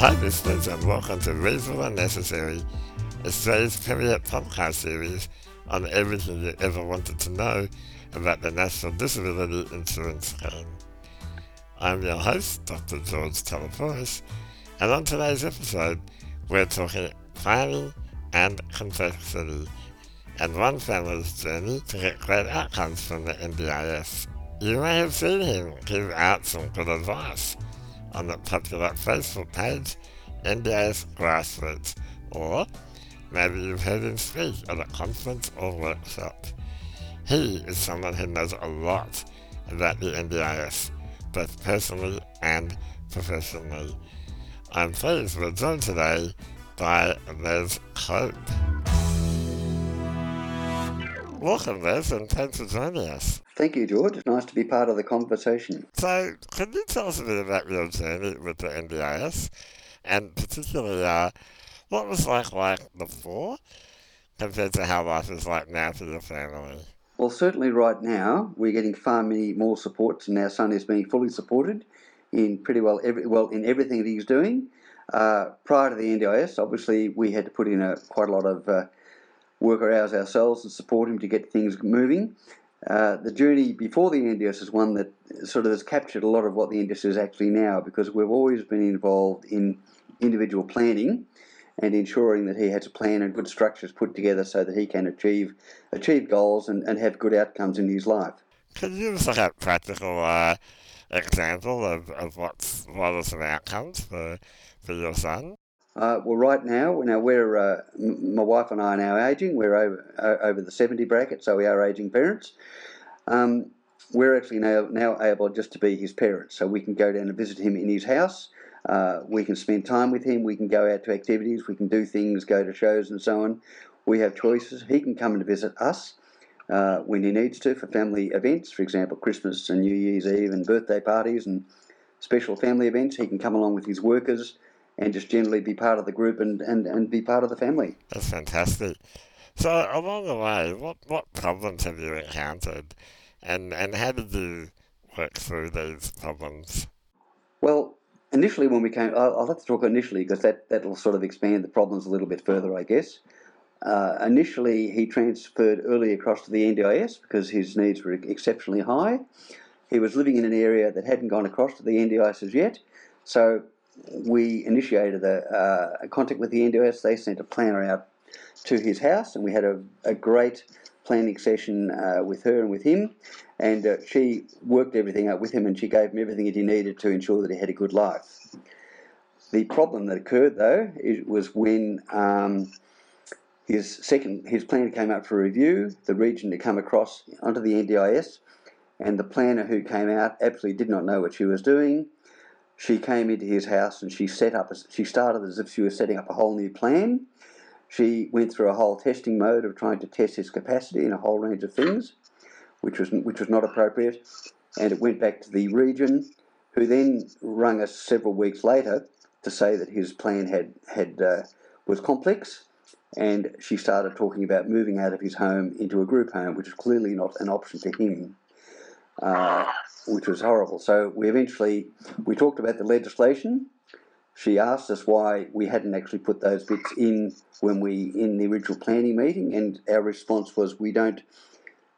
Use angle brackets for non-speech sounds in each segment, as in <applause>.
Hi listeners and um, welcome to Reasonable and Necessary, Australia's premier podcast series on everything you ever wanted to know about the National Disability Insurance Scheme. I'm your host, Dr. George Taleporos, and on today's episode, we're talking planning and complexity, and one family's journey to get great outcomes from the NDIS. You may have seen him give out some good advice on the popular Facebook page NDIS Grassroots, or maybe you've heard him speak at a conference or workshop. He is someone who knows a lot about the NDIS, both personally and professionally. I'm pleased we're joined today by Les Kolb. Welcome, Les, and thanks for joining us. Thank you, George. It's nice to be part of the conversation. So, can you tell us a bit about your journey with the NDIS, and particularly uh, what was life like before compared to how life is like now for your family? Well, certainly right now we're getting far many more supports, and our son is being fully supported in pretty well every well in everything that he's doing. Uh, prior to the NDIS, obviously we had to put in a, quite a lot of uh, worker hours ourselves and support him to get things moving. Uh, the journey before the NDIS is one that sort of has captured a lot of what the NDIS is actually now because we've always been involved in individual planning and ensuring that he has a plan and good structures put together so that he can achieve achieve goals and, and have good outcomes in his life. Can you give us like a practical uh, example of, of what's, what are some outcomes for, for your son? Uh, well, right now, now we're uh, m- my wife and I are now aging. We're over uh, over the seventy bracket, so we are aging parents. Um, we're actually now now able just to be his parents, so we can go down and visit him in his house. Uh, we can spend time with him. We can go out to activities. We can do things, go to shows, and so on. We have choices. He can come and visit us uh, when he needs to for family events, for example, Christmas and New Year's Eve and birthday parties and special family events. He can come along with his workers and just generally be part of the group and, and, and be part of the family. That's fantastic. So along the way, what, what problems have you encountered and, and how did you work through these problems? Well, initially when we came, I'll, I'll have to talk initially because that, that'll sort of expand the problems a little bit further, I guess. Uh, initially, he transferred early across to the NDIS because his needs were exceptionally high. He was living in an area that hadn't gone across to the NDIS as yet, so we initiated a, a, contact with the NDIS. They sent a planner out to his house, and we had a, a great planning session uh, with her and with him. And uh, she worked everything out with him, and she gave him everything that he needed to ensure that he had a good life. The problem that occurred, though, was when um, his second his plan came out for review. The region had come across onto the NDIS, and the planner who came out absolutely did not know what she was doing she came into his house and she set up. A, she started as if she was setting up a whole new plan. She went through a whole testing mode of trying to test his capacity in a whole range of things, which was which was not appropriate. And it went back to the region, who then rang us several weeks later to say that his plan had had uh, was complex, and she started talking about moving out of his home into a group home, which is clearly not an option for him. Uh, which was horrible. So we eventually we talked about the legislation. She asked us why we hadn't actually put those bits in when we in the original planning meeting, and our response was we don't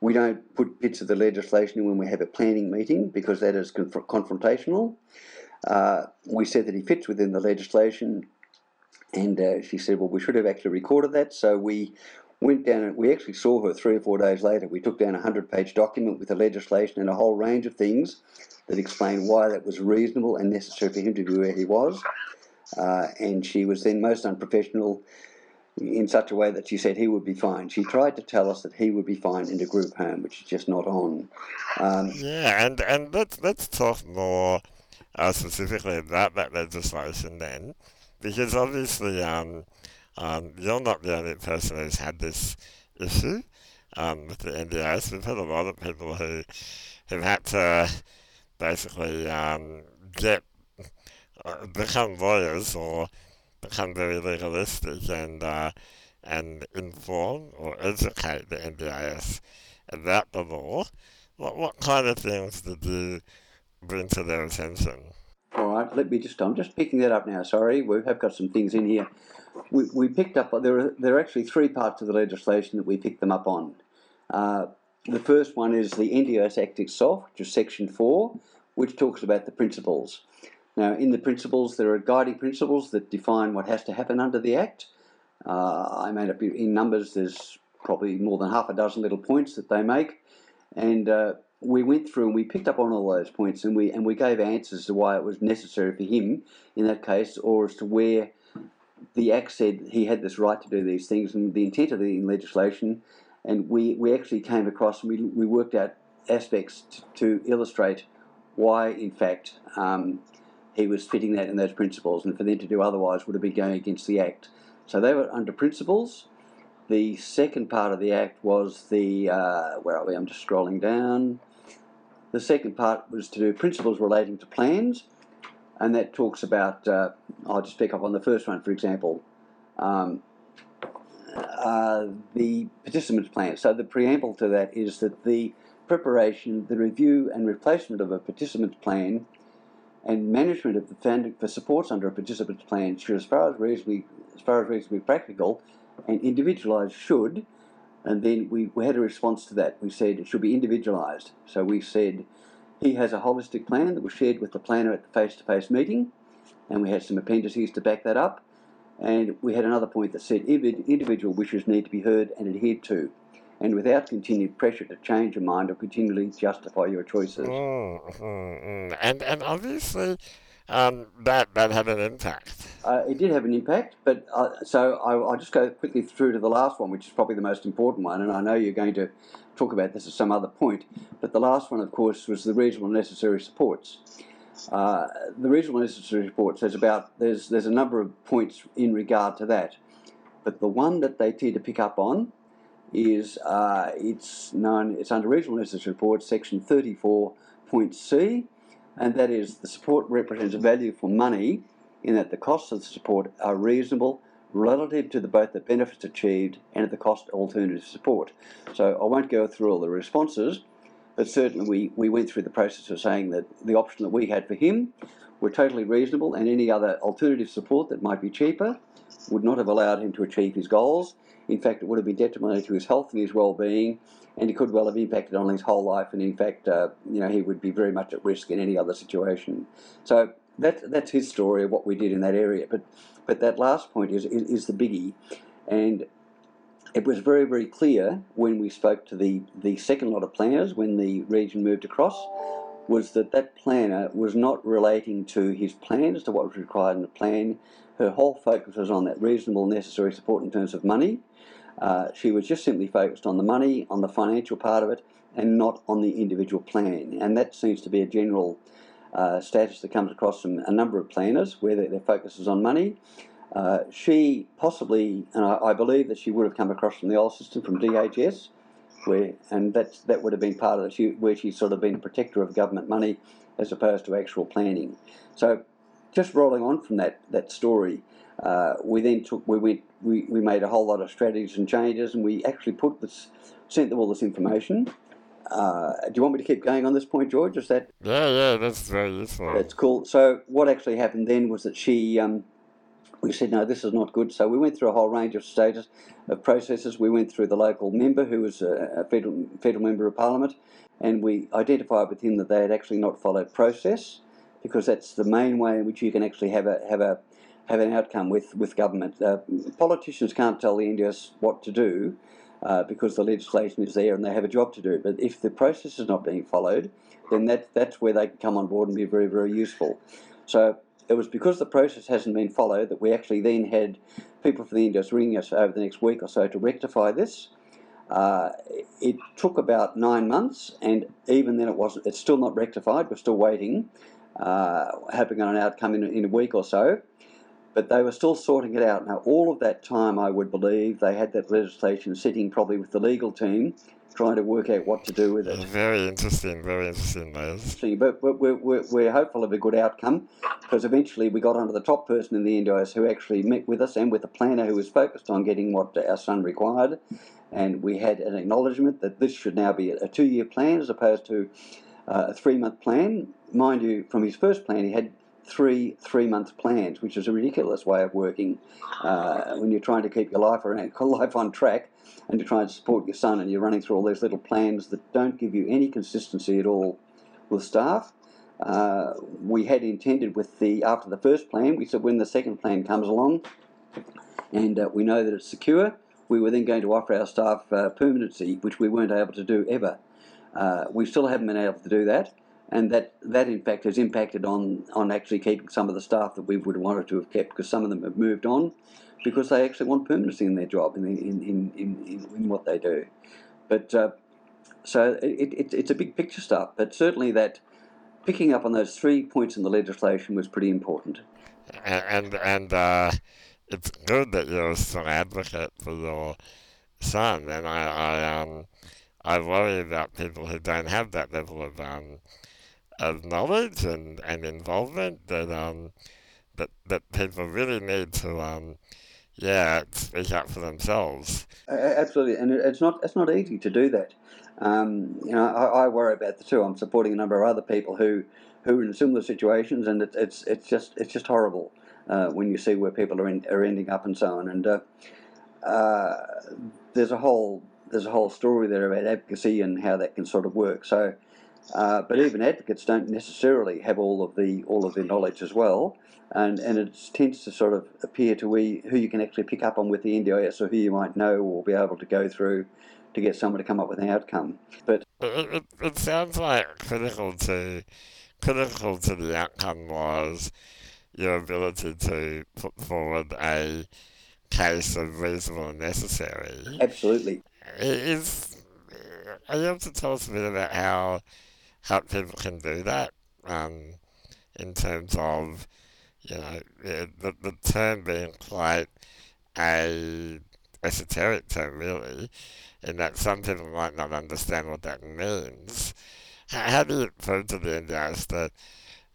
we don't put bits of the legislation in when we have a planning meeting because that is conf- confrontational. Uh, we said that he fits within the legislation, and uh, she said, well, we should have actually recorded that. So we went down and we actually saw her three or four days later. We took down a 100 page document with the legislation and a whole range of things that explained why that was reasonable and necessary for him to be where he was. Uh, and she was then most unprofessional in such a way that she said he would be fine. She tried to tell us that he would be fine in a group home, which is just not on. Um, yeah, and, and let's, let's talk more uh, specifically about that legislation then, because obviously um, um, you're not the only person who's had this issue um, with the NDIS. We've had a lot of people who have had to basically um, get uh, become lawyers or become very legalistic and uh, and inform or educate the NDIS about the law. What what kind of things did you bring to their attention? All right, let me just, I'm just picking that up now, sorry, we have got some things in here. We, we picked up, there are, there are actually three parts of the legislation that we picked them up on. Uh, the first one is the NDIS Act itself, which is Section 4, which talks about the principles. Now, in the principles, there are guiding principles that define what has to happen under the Act. Uh, I made up in numbers, there's probably more than half a dozen little points that they make. And uh, we went through and we picked up on all those points and we and we gave answers to why it was necessary for him in that case, or as to where the Act said he had this right to do these things and the intent of the legislation. And we, we actually came across and we, we worked out aspects to, to illustrate why, in fact, um, he was fitting that in those principles, and for them to do otherwise would have been going against the Act. So they were under principles. The second part of the Act was the, uh, where are we? I'm just scrolling down. The second part was to do principles relating to plans, and that talks about, uh, I'll just pick up on the first one, for example, um, uh, the participants' plan. So the preamble to that is that the preparation, the review and replacement of a participant's plan and management of the funding for supports under a participant's plan should, as far as reasonably, as far as reasonably practical and individualised, should and then we, we had a response to that. We said it should be individualised. So we said he has a holistic plan that was shared with the planner at the face to face meeting, and we had some appendices to back that up. And we had another point that said individual wishes need to be heard and adhered to, and without continued pressure to change your mind or continually justify your choices. Mm, mm, mm. And, and obviously, um, that that had an impact. Uh, it did have an impact, but uh, so I, will just go quickly through to the last one, which is probably the most important one, and I know you're going to talk about this at some other point. But the last one, of course, was the reasonable necessary supports. Uh, the reasonable necessary supports. There's about there's there's a number of points in regard to that, but the one that they tend to pick up on is uh, it's known it's under reasonable necessary supports, section 34 point C and that is the support represents a value for money in that the costs of the support are reasonable relative to the, both the benefits achieved and the cost of alternative support. So I won't go through all the responses, but certainly we, we went through the process of saying that the option that we had for him were totally reasonable and any other alternative support that might be cheaper would not have allowed him to achieve his goals. In fact, it would have been detrimental to his health and his well-being and it could well have impacted on his whole life. And in fact, uh, you know, he would be very much at risk in any other situation. So that that's his story of what we did in that area. But but that last point is is, is the biggie, and it was very very clear when we spoke to the the second lot of planners when the region moved across. Was that that planner was not relating to his plans to what was required in the plan. Her whole focus was on that reasonable, necessary support in terms of money, uh, she was just simply focused on the money, on the financial part of it, and not on the individual plan. And that seems to be a general uh, status that comes across from a number of planners where their, their focus is on money. Uh, she possibly, and I, I, believe that she would have come across from the old system from DHS, where and that's that would have been part of it, she, where she's sort of been a protector of government money as opposed to actual planning. So, just rolling on from that that story, uh, we then took, we went, we, we made a whole lot of strategies and changes, and we actually put this, sent them all this information. Uh, do you want me to keep going on this point, George? Is that? Yeah, yeah, that's very useful. That's cool. So what actually happened then was that she, um, we said, no, this is not good. So we went through a whole range of status of processes. We went through the local member, who was a, federal federal member of parliament, and we identified with him that they had actually not followed process, because that's the main way in which you can actually have a have a have an outcome with, with government. Uh, politicians can't tell the NDIS what to do uh, because the legislation is there and they have a job to do. But if the process is not being followed, then that, that's where they can come on board and be very, very useful. So it was because the process hasn't been followed that we actually then had people from the NDIS ringing us over the next week or so to rectify this. Uh, it took about nine months, and even then, it wasn't. It's still not rectified. We're still waiting, uh, hoping on an outcome in, in a week or so but they were still sorting it out. Now, all of that time, I would believe, they had that legislation sitting probably with the legal team, trying to work out what to do with it. Very interesting, very interesting, Les. But, but we're, we're, we're, hopeful of a good outcome because eventually we got onto the top person in the NDIS who actually met with us and with a planner who was focused on getting what our son required. And we had an acknowledgement that this should now be a two year plan as opposed to uh, a three month plan. Mind you, from his first plan, he had three three month plans, which is a ridiculous way of working uh, when you're trying to keep your life around <laughs> life on track and you're trying to support your son and you're running through all these little plans that don't give you any consistency at all with staff. Uh, we had intended with the after the first plan, we said when the second plan comes along, and uh, we know that it's secure, we were then going to offer our staff uh, permanency, which we weren't able to do ever. Uh, we still haven't been able to do that, and that, that in fact has impacted on, on actually keeping some of the staff that we would have wanted to have kept because some of them have moved on because they actually want permanency in their job in, in, in, in, in what they do. But uh, so it, it, it's a big picture stuff, but certainly that picking up on those three points in the legislation was pretty important. And and uh, it's good that you're still advocate for your son, and I I um I worry about people who don't have that level of um of knowledge and, and involvement that um that that people really need to um yeah speak up for themselves. Absolutely, and it's not it's not easy to do that. Um, you know, I, I, worry about the two. I'm supporting a number of other people who who are in similar situations, and it, it's it's just it's just horrible uh, when you see where people are in, are ending up and so on. And uh, uh, there's a whole there's a whole story there about advocacy and how that can sort of work. So, uh, but even advocates don't necessarily have all of the all of the knowledge as well, and and it tends to sort of appear to we who you can actually pick up on with the NDIS or who you might know or be able to go through to get someone to come up with an outcome. But it, it, it sounds like critical to critical to the outcome was your ability to put forward a case of reasonable and necessary. Absolutely. Is are you able to tell us a bit about how how people can do that? Um, in terms of you know the the term being quite a esoteric term, really, in that some people might not understand what that means. How do you prove to the NDIS that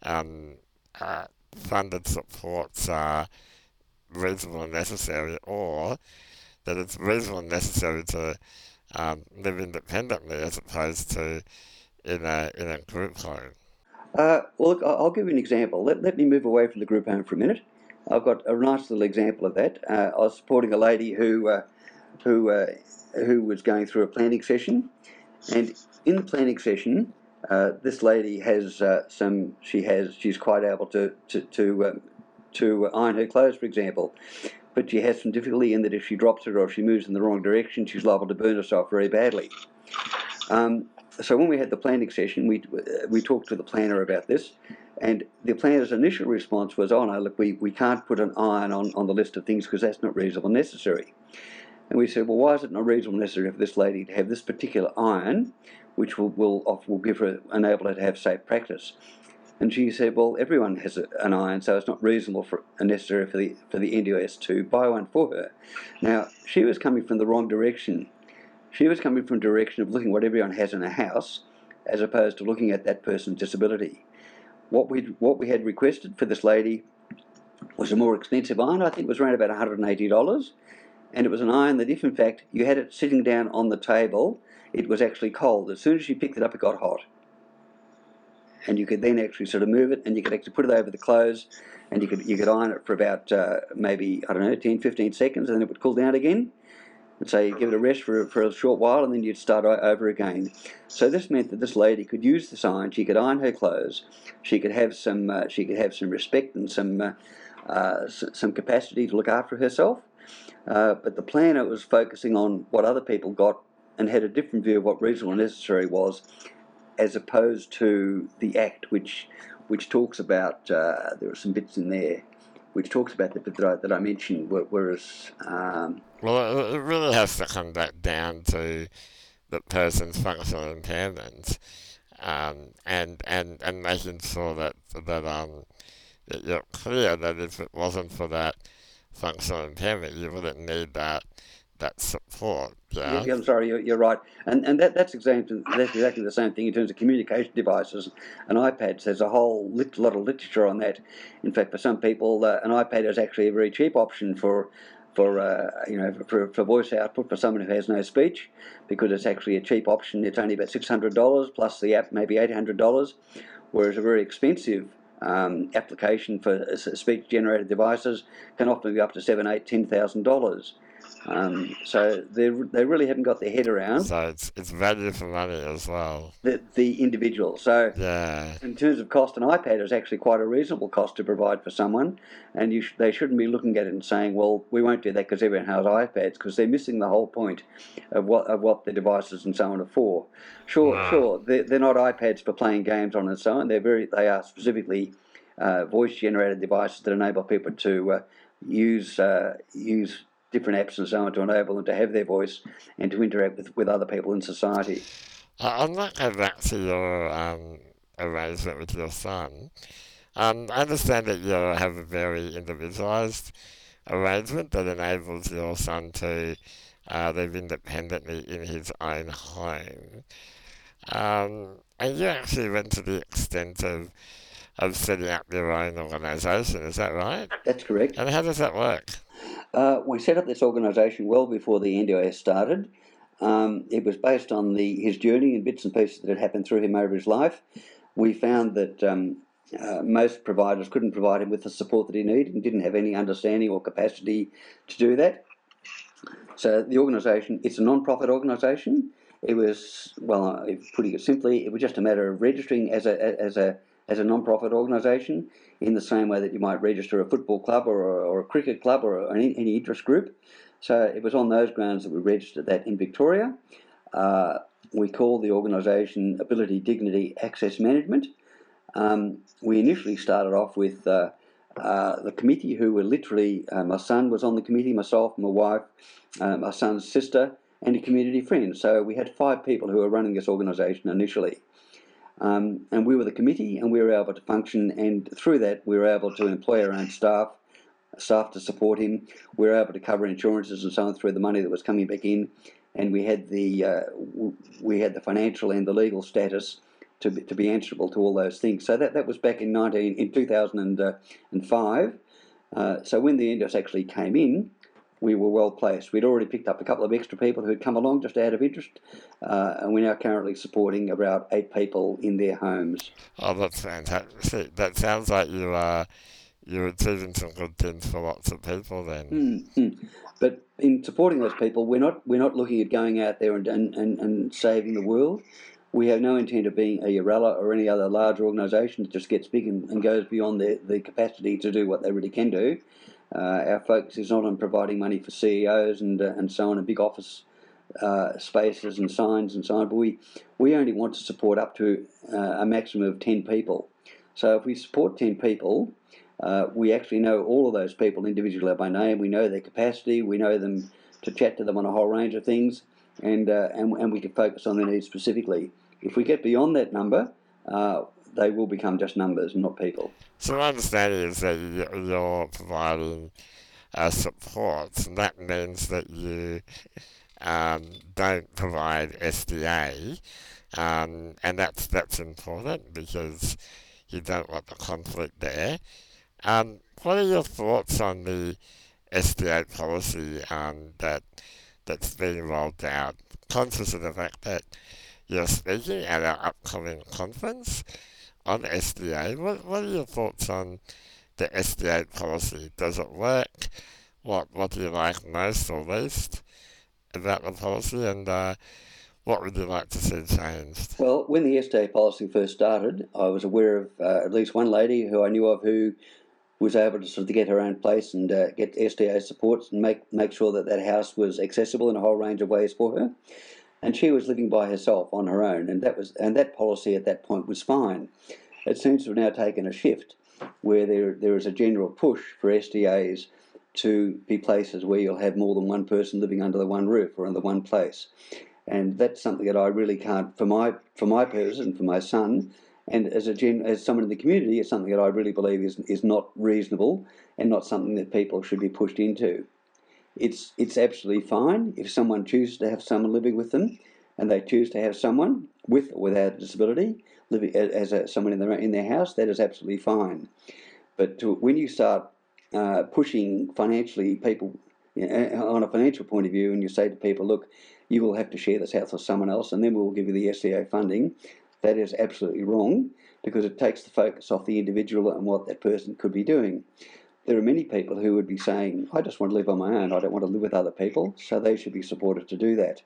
um, uh, funded supports are reasonable and necessary, or that it's reasonable and necessary to um, live independently as opposed to in a in a group home? Uh, well, look, I'll give you an example. Let, let me move away from the group home for a minute. I've got a nice little example of that. Uh, I was supporting a lady who uh, who uh, who was going through a planning session, and in the planning session, uh, this lady has uh, some. She has. She's quite able to to to, um, to iron her clothes, for example. But she has some difficulty in that if she drops it or if she moves in the wrong direction, she's liable to burn herself very badly. Um, so when we had the planning session, we we talked to the planner about this, and the planner's initial response was, "Oh no, look, we, we can't put an iron on, on the list of things because that's not reasonable necessary." And we said, well, why is it not reasonable necessary for this lady to have this particular iron, which will will, will give her enable her to have safe practice? And she said, well, everyone has a, an iron, so it's not reasonable for necessary for the for the NDIS to buy one for her. Now she was coming from the wrong direction. She was coming from direction of looking what everyone has in a house, as opposed to looking at that person's disability. What we what we had requested for this lady was a more expensive iron. I think it was around about $180 and it was an iron that if in fact you had it sitting down on the table, it was actually cold. As soon as you picked it up, it got hot. And you could then actually sort of move it and you could actually put it over the clothes and you could you could iron it for about uh, maybe, I don't know, 10, 15 seconds and then it would cool down again. And so you give it a rest for, for a short while and then you'd start over again. So this meant that this lady could use this iron, she could iron her clothes, she could have some, uh, she could have some respect and some, uh, uh some capacity to look after herself uh, but the planner was focusing on what other people got and had a different view of what reasonable and necessary was, as opposed to the Act, which which talks about uh, there are some bits in there which talks about the bit that I, mentioned, whereas. Um, well, it really has to come back down to the person's functional impairment, um, and and and making sure that that um you're clear that if it wasn't for that functional impairment, you wouldn't need that that support. Yeah, I'm sorry, you're, you're, right, and and that, that's exactly that's exactly the same thing in terms of communication devices and iPads. There's a whole lit, lot of literature on that. In fact, for some people, uh, an iPad is actually a very cheap option for. For uh, you know, for, for voice output for someone who has no speech, because it's actually a cheap option. It's only about six hundred dollars plus the app, maybe eight hundred dollars. Whereas a very expensive um, application for speech generated devices can often be up to seven, eight, ten thousand dollars. Um, so they they really haven't got their head around. So it's it's value for money as well. The the individual. So yeah. in terms of cost, an iPad is actually quite a reasonable cost to provide for someone, and you sh- they shouldn't be looking at it and saying, well, we won't do that because everyone has iPads, because they're missing the whole point of what of what the devices and so on are for. Sure, wow. sure, they're, they're not iPads for playing games on and so on. They're very they are specifically uh, voice generated devices that enable people to uh, use uh, use different apps and so on to enable them to have their voice and to interact with, with other people in society. I might go back to your um, arrangement with your son. Um, I understand that you have a very individualised arrangement that enables your son to uh, live independently in his own home. Um, and you actually went to the extent of of setting up your own organisation, is that right? That's correct. And how does that work? Uh, we set up this organisation well before the NDIS started. Um, it was based on the his journey and bits and pieces that had happened through him over his life. We found that um, uh, most providers couldn't provide him with the support that he needed and didn't have any understanding or capacity to do that. So the organisation, it's a non-profit organisation. It was, well, uh, putting it simply, it was just a matter of registering as a as a as a non-profit organisation in the same way that you might register a football club or a, or a cricket club or any, any, interest group. So it was on those grounds that we registered that in Victoria. Uh, we called the organisation Ability, Dignity, Access Management. Um, we initially started off with uh, uh, the committee, who were literally uh, my son was on the committee, myself, my wife, uh, my son's sister, and a community friend. So we had five people who were running this organisation initially. Um, and we were the committee, and we were able to function. And through that, we were able to employ our own staff, staff to support him. We were able to cover insurances and so on through the money that was coming back in, and we had the uh, we had the financial and the legal status to be, to be answerable to all those things. So that that was back in nineteen in two thousand and five. Uh, so when the NDIS actually came in, we were well placed. We'd already picked up a couple of extra people who'd come along just out of interest, uh, and we're now currently supporting about eight people in their homes. Oh, that's fantastic! That sounds like you are you're achieving some good things for lots of people then. Mm-hmm. But in supporting those people, we're not we're not looking at going out there and, and, and, and saving the world. We have no intent of being a Yooralla or any other large organisation that just gets big and, and goes beyond their, their capacity to do what they really can do. Uh, our focus is not on providing money for CEOs and, uh, and so on, and big office uh, spaces and signs and so on, but we, we only want to support up to uh, a maximum of 10 people. So if we support 10 people, uh, we actually know all of those people individually by name, we know their capacity, we know them to chat to them on a whole range of things, and, uh, and, and we can focus on their needs specifically. If we get beyond that number, they will become just numbers, not people. So my understanding is that you're providing uh, support, and that means that you um, don't provide SDA, um, and that's that's important because you don't want the conflict there. Um, what are your thoughts on the SDA policy um, that that's being rolled out? Conscious of the fact that you're speaking at our upcoming conference, on SDA. What, what are your thoughts on the SDA policy? Does it work? What what do you like most or least about the policy, and uh, what would you like to see changed? Well, when the SDA policy first started, I was aware of uh, at least one lady who I knew of who was able to sort of get her own place and uh, get SDA supports and make make sure that that house was accessible in a whole range of ways for her and she was living by herself on her own, and that was and that policy at that point was fine. It seems to have now taken a shift where there there is a general push for SDAs to be places where you'll have more than one person living under the one roof or the one place, and that's something that I really can't for my for my and for my son. And as a gen, as someone in the community, it's something that I really believe is is not reasonable and not something that people should be pushed into it's it's absolutely fine if someone chooses to have someone living with them, and they choose to have someone with or without a disability living as a, someone in their in their house. That is absolutely fine. But to, when you start uh, pushing financially people you know, on a financial point of view, and you say to people, look, you will have to share this house with someone else, and then we'll give you the SDA funding. That is absolutely wrong because it takes the focus off the individual and what that person could be doing. There are many people who would be saying, I just want to live on my own, I don't want to live with other people, so they should be supported to do that.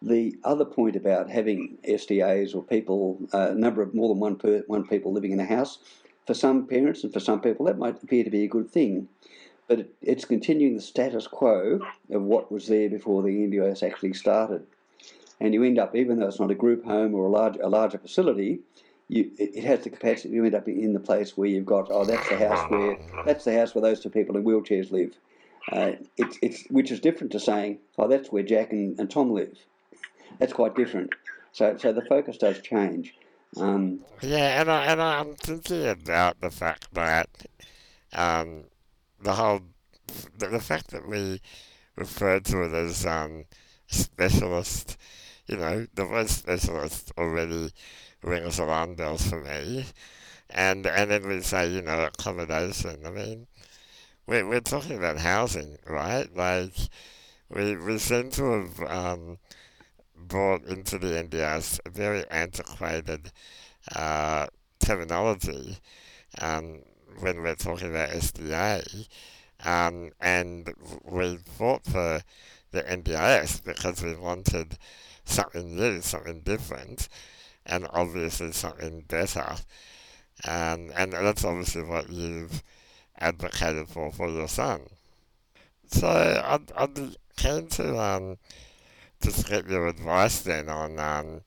The other point about having SDAs or people, a uh, number of more than one, per, one people living in a house, for some parents and for some people that might appear to be a good thing. But it, it's continuing the status quo of what was there before the NDIS actually started. And you end up, even though it's not a group home or a, large, a larger facility, you, it, has the capacity to end up in the place where you've got oh that's the house where that's the house where those two people in wheelchairs live. Uh, it's it's which is different to saying oh that's where Jack and, and Tom live. That's quite different. So so the focus does change. Um, yeah, and I, and I'm thinking about the fact that um, the whole the, the, fact that we refer to it as um, specialist, you know, the word specialist already rings alarm bells for me. And and then we say, you know, accommodation. I mean, we're, we're talking about housing, right? Like, we, we seem to have um, brought into the NDIS a very antiquated uh, terminology um, when we're talking about SDA. Um, and we fought for the NDIS because we wanted something new, something different and obviously something better. Um, and that's obviously what you've advocated for for your son. So I'd, I'd be keen to um, just get your advice then on um,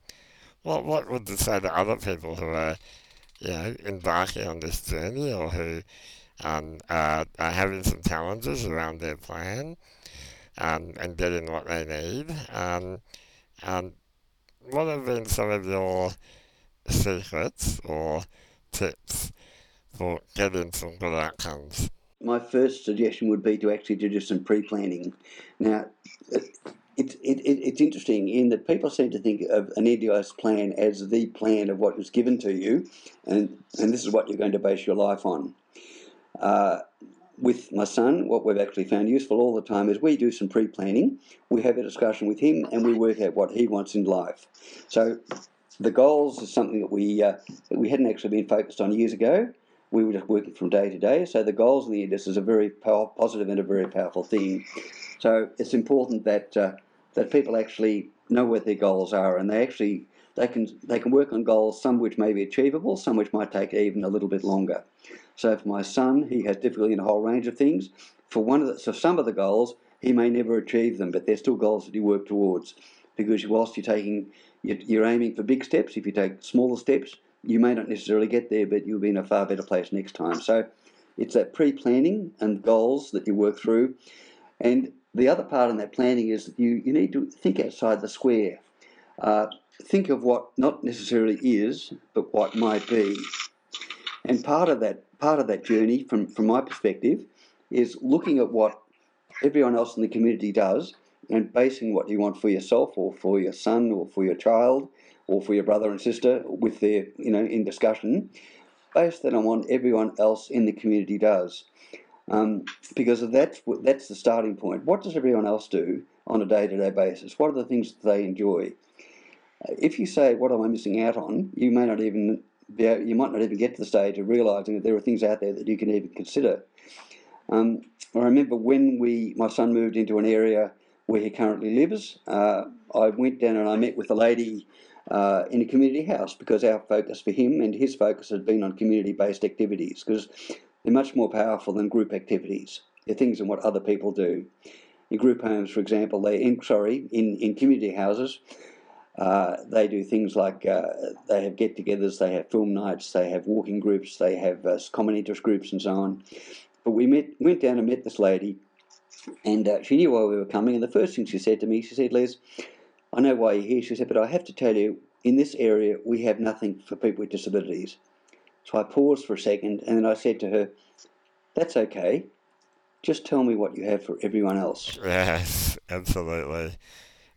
what what would you say to other people who are you know embarking on this journey or who um, are, are having some challenges around their plan um, and getting what they need. Um, um, what have been some of your secrets or tips for getting some good outcomes? My first suggestion would be to actually to do some pre-planning. Now, it, it, it, it's interesting in that people seem to think of an NDIS plan as the plan of what was given to you, and, and this is what you're going to base your life on. Uh, with my son, what we've actually found useful all the time is we do some pre planning, we have a discussion with him, and we work out what he wants in life. So the goals is something that we, uh, that we hadn't actually been focused on years ago. We were just working from day to day. So the goals in the NDIS is a very positive and a very powerful thing. So it's important that uh, that people actually know what their goals are and they actually they can they can work on goals, some which may be achievable, some which might take even a little bit longer. So for my son, he has difficulty in a whole range of things. For one of the, so some of the goals, he may never achieve them, but they're still goals that he work towards. Because whilst you're taking, you're aiming for big steps. If you take smaller steps, you may not necessarily get there, but you'll be in a far better place next time. So it's that pre-planning and goals that you work through. And the other part in that planning is that you, you need to think outside the square. Uh, think of what not necessarily is, but what might be. And part of that part of that journey, from, from my perspective, is looking at what everyone else in the community does and basing what you want for yourself or for your son or for your child or for your brother and sister with their, you know, in discussion, based that on what everyone else in the community does. Um, because that's, that's the starting point. What does everyone else do on a day to day basis? What are the things that they enjoy? If you say, What am I missing out on? you may not even you might not even get to the stage of realizing that there are things out there that you can even consider. Um, I remember when we, my son moved into an area where he currently lives, uh, I went down and I met with a lady uh, in a community house because our focus for him and his focus had been on community based activities because they're much more powerful than group activities. They're things and what other people do. In group homes, for example, they in sorry in, in community houses, uh, they do things like uh, they have get togethers, they have film nights, they have walking groups, they have uh, common interest groups, and so on. But we met, went down and met this lady, and uh, she knew why we were coming. And the first thing she said to me, she said, Les, I know why you're here. She said, but I have to tell you, in this area, we have nothing for people with disabilities. So I paused for a second, and then I said to her, That's okay. Just tell me what you have for everyone else. Yes, <laughs> absolutely.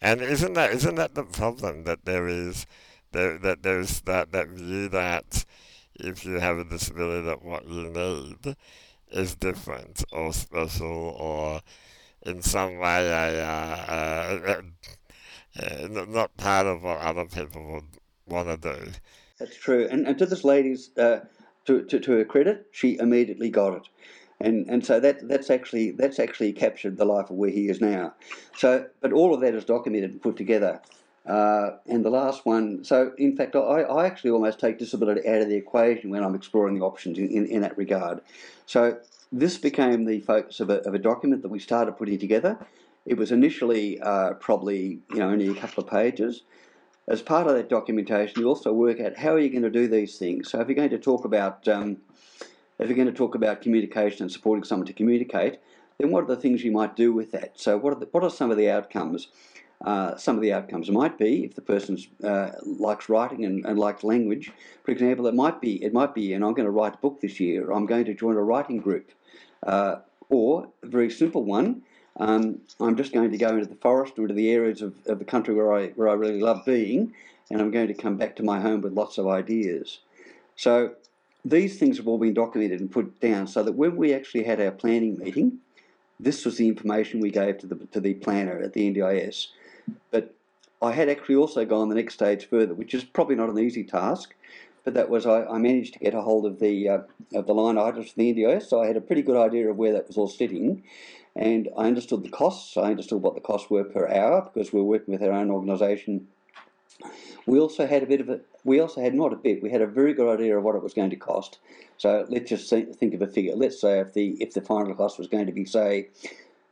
And isn't that isn't that the problem that there is there, that there's that, that view that if you have a disability that what you need is different or special or in some way a, uh, not part of what other people would want to do. That's true. And, and to this lady's, uh, to, to, to her credit, she immediately got it. And, and so that, that's actually that's actually captured the life of where he is now. So, but all of that is documented and put together. Uh, and the last one, so in fact, I, I actually almost take disability out of the equation when I'm exploring the options in, in, in that regard. So this became the focus of a, of a document that we started putting together. It was initially uh, probably you know only a couple of pages. As part of that documentation, you also work out how are you going to do these things. So if you're going to talk about um, if you're going to talk about communication and supporting someone to communicate, then what are the things you might do with that? So what are the, what are some of the outcomes? Uh, some of the outcomes might be if the person uh, likes writing and, and, likes language. For example, it might be it might be, and I'm going to write a book this year. I'm going to join a writing group, uh, or a very simple one. Um, I'm just going to go into the forest or to the areas of, of the country where I where I really love being, and I'm going to come back to my home with lots of ideas. So these things have all been documented and put down so that when we actually had our planning meeting, this was the information we gave to the to the planner at the NDIS. But I had actually also gone the next stage further, which is probably not an easy task, but that was I, I managed to get a hold of the uh, of the line items for the NDIS, so I had a pretty good idea of where that was all sitting, and I understood the costs. I understood what the costs were per hour because we are working with our own organisation. We also had a bit of a, we also had not a bit, we had a very good idea of what it was going to cost. So let's just think of a figure. Let's say if the if the final cost was going to be say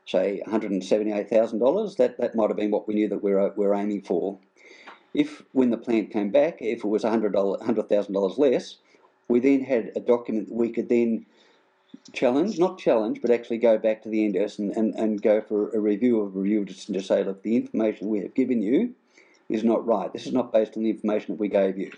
say one hundred and seventy eight thousand dollars, that that might have been what we knew that we we're we're aiming for. If when the plant came back, if it was hundred hundred thousand dollars less, we then had a document that we could then challenge, not challenge, but actually go back to the NDIS and, and, and go for a review of review just to say, look, the information we have given you is not right. This is not based on the information that we gave you.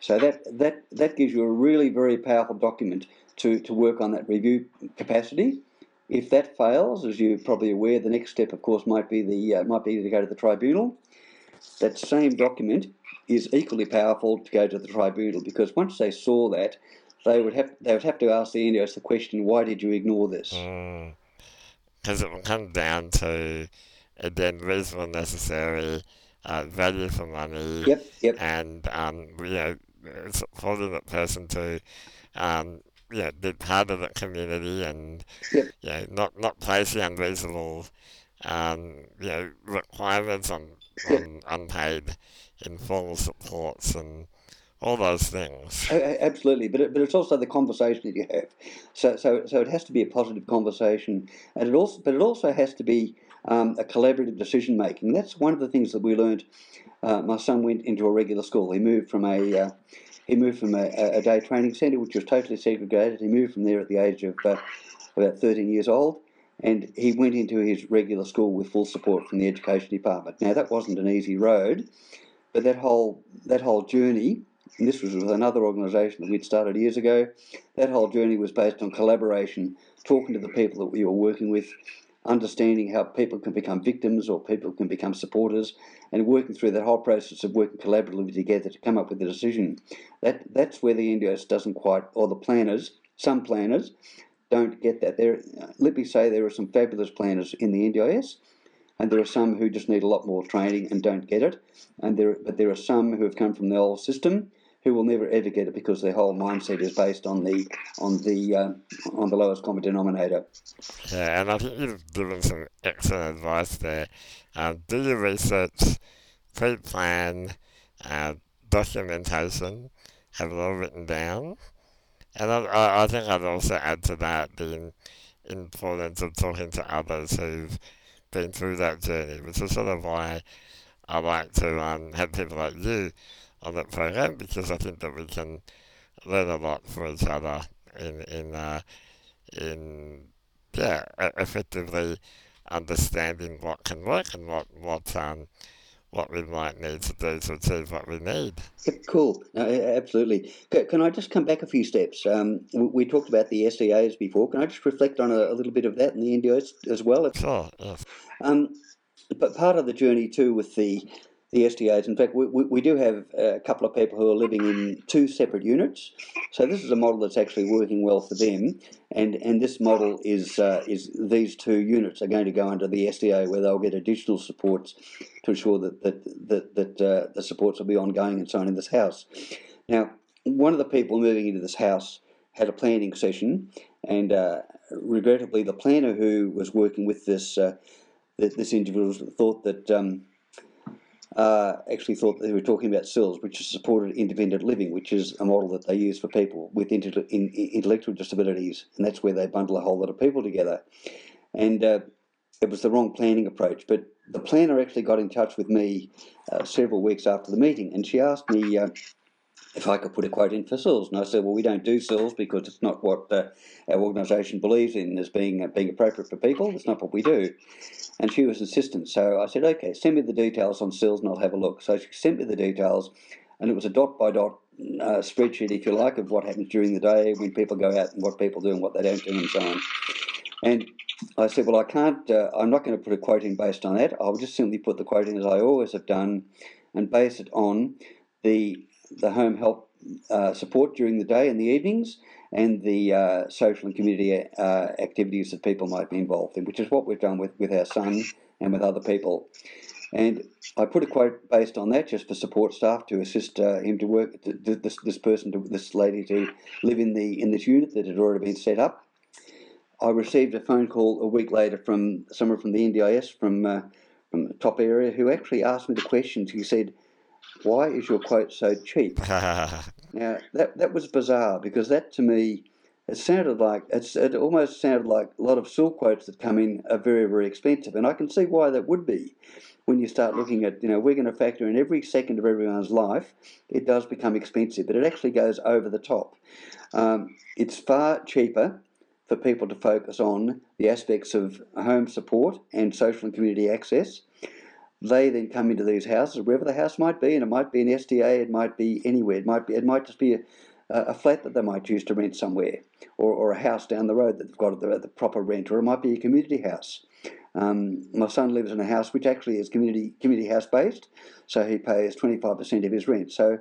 So that, that, that gives you a really very powerful document to, to work on that review capacity. If that fails, as you're probably aware, the next step, of course, might be the uh, might be to go to the tribunal. That same document is equally powerful to go to the tribunal because once they saw that, they would have they would have to ask the NDIS the question, why did you ignore this? Because mm. it will come down to again reasonable necessary uh, value for money. Yep, yep. And um, you know, holding that person to um, you know, be part of the community and yep. you know, not not placing unreasonable um, you know requirements on, on <laughs> unpaid informal supports and all those things. Absolutely, but it, but it's also the conversation that you have. So so so it has to be a positive conversation, and it also but it also has to be um, a collaborative decision making. That's one of the things that we learned. Uh, my son went into a regular school. He moved from a uh, he moved from a, a, day training centre, which was totally segregated. He moved from there at the age of uh, about 13 years old, and he went into his regular school with full support from the education department. Now that wasn't an easy road, but that whole that whole journey and this was with another organisation that we'd started years ago. That whole journey was based on collaboration, talking to the people that we were working with, understanding how people can become victims or people can become supporters, and working through that whole process of working collaboratively together to come up with a decision. That that's where the NDIS doesn't quite, or the planners, some planners, don't get that. There, let me say, there are some fabulous planners in the NDIS, and there are some who just need a lot more training and don't get it. And there, but there are some who have come from the old system who will never ever get it because their whole mindset is based on the on the uh, on the lowest common denominator. Yeah, and I think you've given some excellent advice there. Um, do your research, pre-plan, uh, documentation, have it all written down, and I, I think I'd also add to that the importance of talking to others who've been through that journey, which is sort of why I like to um, have people like you on that program because I think that we can learn a lot from each other in in uh, in yeah effectively understanding what can work and what what um what we might need to do to achieve what we need. Cool. absolutely. Can I just come back a few steps? Um, we talked about the SDAs before. Can I just reflect on a, a little bit of that in the NDIS as well? Sure, yes. Um, but part of the journey too with the the SDAs. In fact, we, we, we, do have a couple of people who are living in two separate units. So this is a model that's actually working well for them. And and this model is uh, is these two units are going to go under the SDA where they'll get additional supports to ensure that that that, that uh, the supports will be ongoing and so on in this house. Now, one of the people moving into this house had a planning session, and uh, regrettably, the planner who was working with this uh, this individual thought that. Um, uh, actually thought they were talking about SILS, which is supported independent living, which is a model that they use for people with inter- in, intellectual disabilities, and that's where they bundle a whole lot of people together. And uh, it was the wrong planning approach. But the planner actually got in touch with me uh, several weeks after the meeting, and she asked me uh, if I could put a quote in for SILS. And I said, well, we don't do SILS because it's not what uh, our organisation believes in as being, uh, being appropriate for people. It's not what we do. And she was insistent. So I said, okay, send me the details on SILS and I'll have a look. So she sent me the details, and it was a dot by dot uh, spreadsheet, if you like, of what happens during the day when people go out and what people do and what they don't do and so on. And I said, well, I can't, uh, I'm not going to put a quote in based on that. I'll just simply put the quote in as I always have done and base it on the the home help uh, support during the day and the evenings, and the uh, social and community uh, activities that people might be involved in, which is what we've done with, with our son and with other people. And I put a quote based on that just for support staff to assist uh, him to work, to, this, this person, to, this lady to live in the in this unit that had already been set up. I received a phone call a week later from someone from the NDIS from uh, from the top area who actually asked me the questions. He said, why is your quote so cheap? <laughs> now, that, that was bizarre because that to me, it sounded like, it's, it almost sounded like a lot of SIL quotes that come in are very, very expensive. And I can see why that would be when you start looking at, you know, we're going to factor in every second of everyone's life, it does become expensive, but it actually goes over the top. Um, it's far cheaper for people to focus on the aspects of home support and social and community access they then come into these houses, wherever the house might be, and it might be an SDA, it might be anywhere, it might be, it might just be a, a flat that they might choose to rent somewhere, or, or a house down the road that they've got the, the proper rent, or it might be a community house. Um, my son lives in a house which actually is community community house based, so he pays twenty five percent of his rent. So,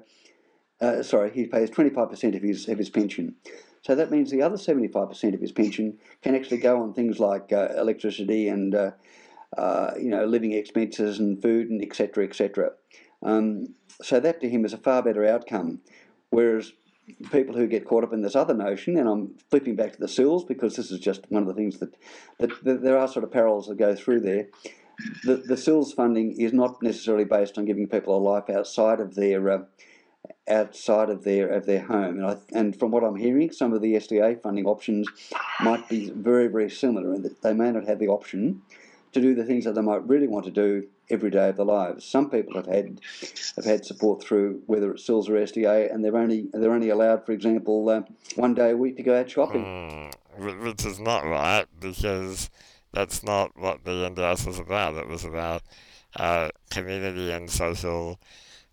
uh, sorry, he pays twenty five percent of his of his pension. So that means the other seventy five percent of his pension can actually go on things like uh, electricity and uh, uh, you know, living expenses and food and etc. etc. Um, so that to him is a far better outcome. Whereas people who get caught up in this other notion, and I'm flipping back to the SILS because this is just one of the things that, that, that there are sort of parallels that go through there. The, the SILS funding is not necessarily based on giving people a life outside of their uh, outside of their of their home. And, I, and from what I'm hearing, some of the SDA funding options might be very very similar, that they may not have the option to do the things that they might really want to do every day of their lives. Some people have had have had support through whether it's SILS or SDA, and they're only they're only allowed, for example, uh, one day a week to go out shopping. Mm, which is not right because that's not what the NDIS was about. It was about uh, community and social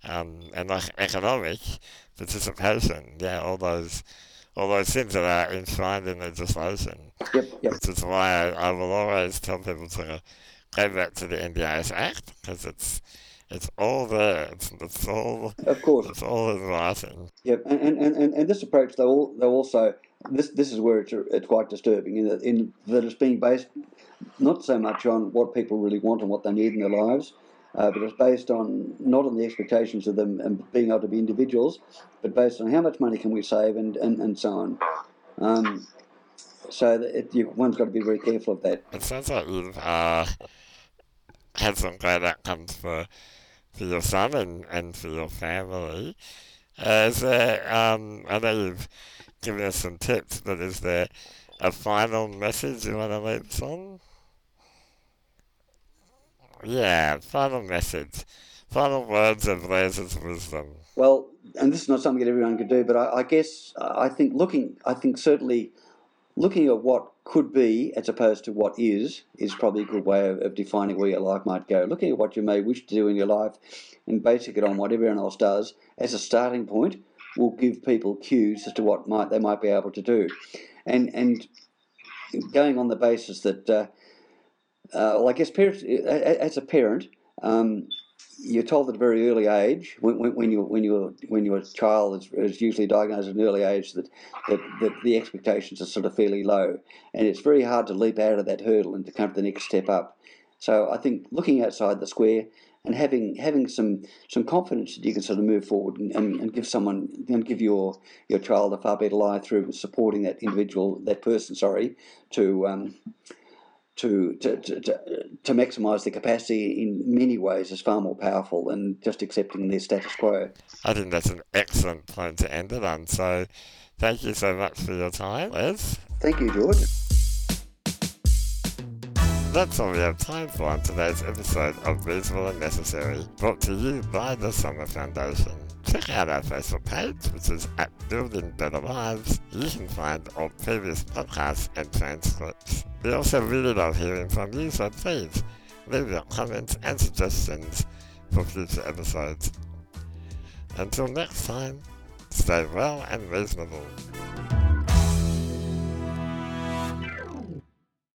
um, and economic participation. Yeah, all those all those things that are enshrined in legislation. Yep, yep. Which is why I, I will always tell people to go back to the NDIS Act because it's it's all there. It's, it's all of course. It's all in writing. Yep, and and, and, and this approach they all they also this this is where it's it's quite disturbing in that in that it's being based not so much on what people really want and what they need in their lives, uh, but it's based on not on the expectations of them and being able to be individuals, but based on how much money can we save and, and, and so on. Um, so it, you, one's got to be very careful of that. It sounds like you've uh, had some great outcomes for, for your son and, and for your family. Uh, is there, um, I know you've given us some tips, but is there a final message you want to leave us on? Yeah, final message. Final words of Les's wisdom. Well, and this is not something that everyone could do, but I, I guess I think looking, I think certainly looking at what could be as opposed to what is is probably a good way of, of, defining where your life might go. Looking at what you may wish to do in your life and basing it on what everyone else does as a starting point will give people cues as to what might they might be able to do, and and going on the basis that uh, uh, I guess parents, as a parent, um, you're told at a very early age when, when, when you when your when your child is, is usually diagnosed at an early age that, that that the expectations are sort of fairly low, and it's very hard to leap out of that hurdle and to come to the next step up. So I think looking outside the square and having having some some confidence that you can sort of move forward and, and, and give someone and give your your child a far better life through supporting that individual that person sorry to um, to, to, to, to, maximise the capacity in many ways is far more powerful than just accepting their status quo. I think that's an excellent point to end it on. So thank you so much for your time, Les. Thank you, George. That's all we have time for on today's episode of Reasonable and Necessary, brought to you by the Summer Foundation. Check out our Facebook page, which is at Building Better Lives. You can find all previous podcasts and transcripts. We also really love hearing from you, so please leave your comments and suggestions for future episodes. Until next time, stay well and reasonable.